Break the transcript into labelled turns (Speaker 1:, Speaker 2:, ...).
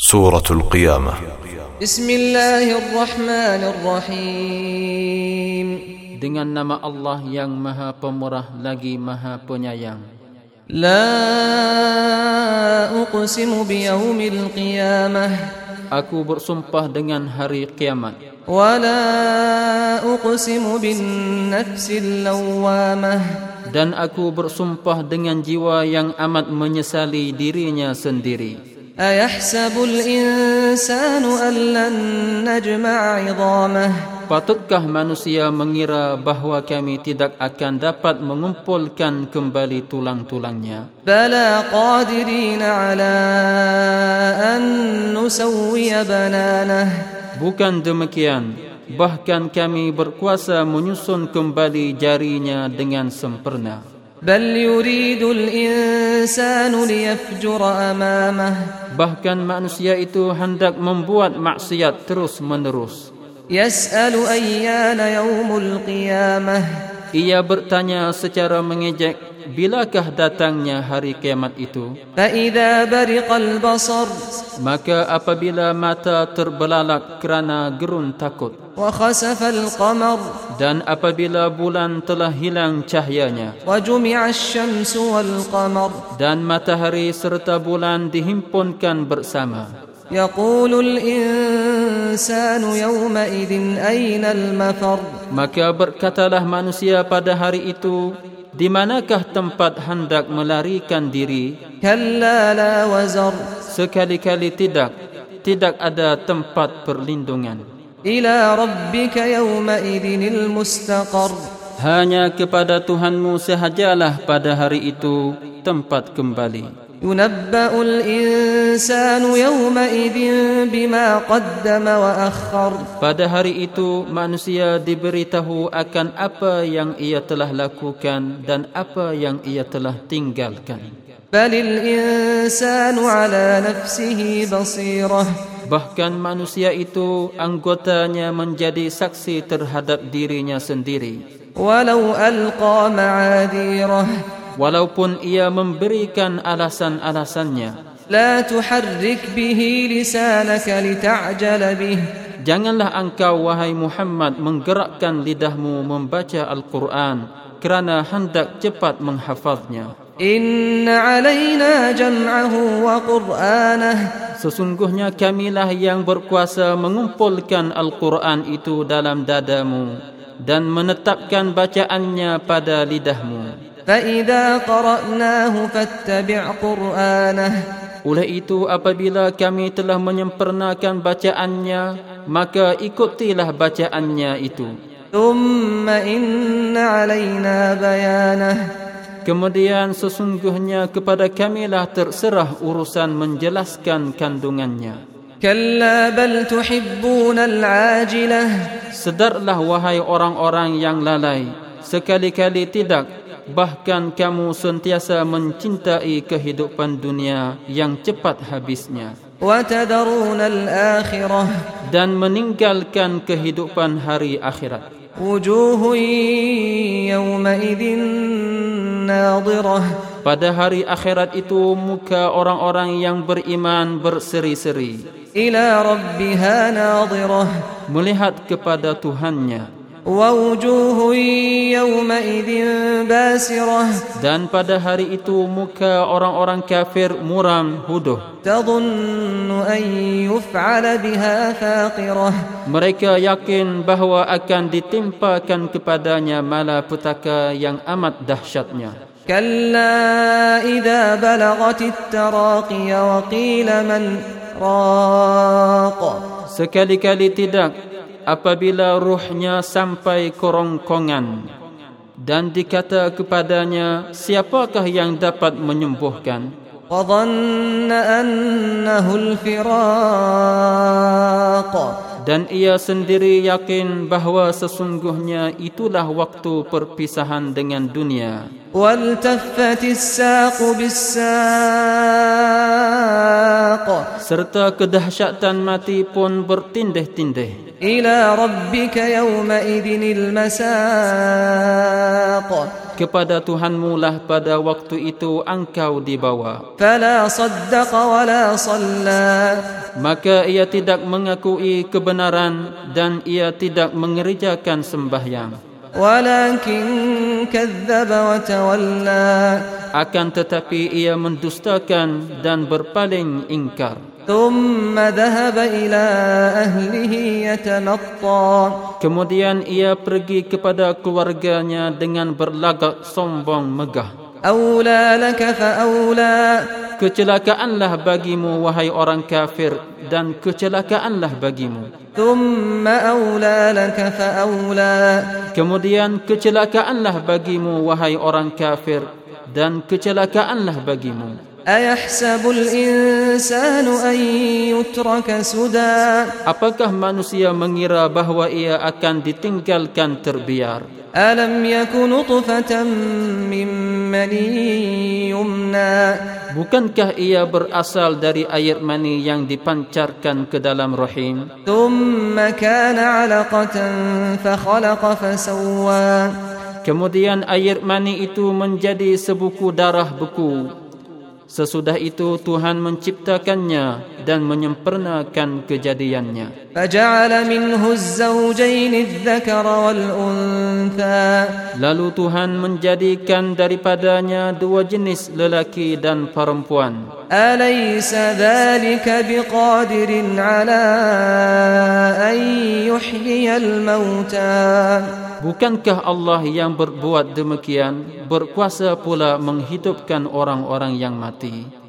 Speaker 1: سورة القيامة
Speaker 2: بسم الله الرحمن الرحيم
Speaker 3: Dengan nama Allah yang maha pemurah lagi maha penyayang
Speaker 2: لا أقسم بيوم القيامة
Speaker 3: Aku bersumpah dengan hari kiamat
Speaker 2: ولا أقسم بالنفس اللوامة
Speaker 3: Dan aku bersumpah dengan jiwa yang amat menyesali dirinya sendiri
Speaker 2: أيحسب الإنسان أن لن نجمع عظامه
Speaker 3: Patutkah manusia mengira bahawa kami tidak akan dapat mengumpulkan kembali tulang-tulangnya?
Speaker 2: بلى قادرين على أن نسوي بنانه
Speaker 3: Bukan demikian, bahkan kami berkuasa menyusun kembali jarinya dengan sempurna. bahkan manusia itu hendak membuat maksiat
Speaker 2: terus menerus
Speaker 3: ia bertanya secara mengejek bilakah datangnya hari kiamat itu?
Speaker 2: فإذا برق البصر
Speaker 3: Maka apabila mata terbelalak kerana gerun takut
Speaker 2: وخسف القمر
Speaker 3: dan apabila bulan telah hilang cahayanya
Speaker 2: وجمع الشمس والقمر
Speaker 3: dan matahari serta bulan dihimpunkan bersama
Speaker 2: يقول الإنسان يومئذ أين المفر
Speaker 3: maka berkatalah manusia pada hari itu di manakah tempat hendak melarikan diri? Sekali-kali tidak, tidak ada tempat perlindungan.
Speaker 2: Ila rabbika yawma idinil mustaqar.
Speaker 3: Hanya kepada Tuhanmu sahajalah pada hari itu tempat kembali.
Speaker 2: ينبأ الإنسان يومئذ بما قدم وأخر
Speaker 3: Pada hari itu manusia diberitahu akan apa yang ia telah lakukan dan apa yang ia telah tinggalkan.
Speaker 2: بل الإنسان على نفسه بصيرة
Speaker 3: Bahkan manusia itu anggotanya menjadi saksi terhadap dirinya sendiri.
Speaker 2: ولو ألقى معاذيره
Speaker 3: walaupun ia memberikan alasan-alasannya. Janganlah engkau wahai Muhammad menggerakkan lidahmu membaca Al-Quran kerana hendak cepat menghafaznya.
Speaker 2: Inna alaina jam'ahu wa qur'anah
Speaker 3: Sesungguhnya kamilah yang berkuasa mengumpulkan Al-Quran itu dalam dadamu dan menetapkan bacaannya pada lidahmu.
Speaker 2: فإذا قرأناه فاتبع قرآنه
Speaker 3: Oleh itu apabila kami telah menyempurnakan bacaannya, maka ikutilah bacaannya itu.
Speaker 2: ثم إن علينا بيانه
Speaker 3: Kemudian sesungguhnya kepada kamilah terserah urusan menjelaskan kandungannya.
Speaker 2: كلا بل تحبون العاجلة
Speaker 3: Sedarlah wahai orang-orang yang lalai, sekali-kali tidak bahkan kamu sentiasa mencintai kehidupan dunia yang cepat habisnya. dan meninggalkan kehidupan hari akhirat. pada hari akhirat itu muka orang-orang yang beriman berseri-seri. melihat kepada tuhannya.
Speaker 2: ووجوه يومئذ باسرة
Speaker 3: dan pada hari itu muka orang-orang kafir muram huduh
Speaker 2: تظن أن يفعل بها فاقرة
Speaker 3: mereka yakin bahawa akan ditimpakan kepadanya malapetaka yang amat dahsyatnya
Speaker 2: كلا إذا بلغت التراقي وقيل من راق
Speaker 3: sekali-kali tidak apabila ruhnya sampai kerongkongan dan dikata kepadanya siapakah yang dapat menyembuhkan
Speaker 2: وظن أنه الفراق
Speaker 3: dan ia sendiri yakin bahawa sesungguhnya itulah waktu perpisahan dengan dunia. Serta kedahsyatan mati pun bertindih-tindih.
Speaker 2: Ila rabbika yawma idinil masaq
Speaker 3: kepada Tuhanmu lah pada waktu itu engkau dibawa.
Speaker 2: Fala saddaqa wa la salla.
Speaker 3: Maka ia tidak mengakui kebenaran dan ia tidak mengerjakan sembahyang.
Speaker 2: Walakin kazzaba wa tawalla.
Speaker 3: Akan tetapi ia mendustakan dan berpaling ingkar.
Speaker 2: ثم ذهب إلى أهله يتمطى
Speaker 3: kemudian ia pergi kepada keluarganya dengan berlagak sombong megah
Speaker 2: أولى لك فأولى
Speaker 3: kecelakaanlah bagimu wahai orang kafir dan kecelakaanlah bagimu
Speaker 2: ثم أولى لك فأولى
Speaker 3: kemudian kecelakaanlah bagimu wahai orang kafir dan kecelakaanlah bagimu
Speaker 2: أيحسب الإنسان أن يترك سدى
Speaker 3: apakah manusia mengira bahawa ia akan ditinggalkan terbiar
Speaker 2: ألم يك نطفة من مني يمنى
Speaker 3: bukankah ia berasal dari air mani yang dipancarkan ke dalam rahim
Speaker 2: ثم كان علقة فخلق فسوى
Speaker 3: kemudian air mani itu menjadi sebuku darah beku Sesudah itu Tuhan menciptakannya dan menyempurnakan kejadiannya. Lalu Tuhan menjadikan daripadanya dua jenis lelaki dan perempuan.
Speaker 2: biqadirin ala an yuhyiyal.
Speaker 3: Bukankah Allah yang berbuat demikian berkuasa pula menghidupkan orang-orang yang mati?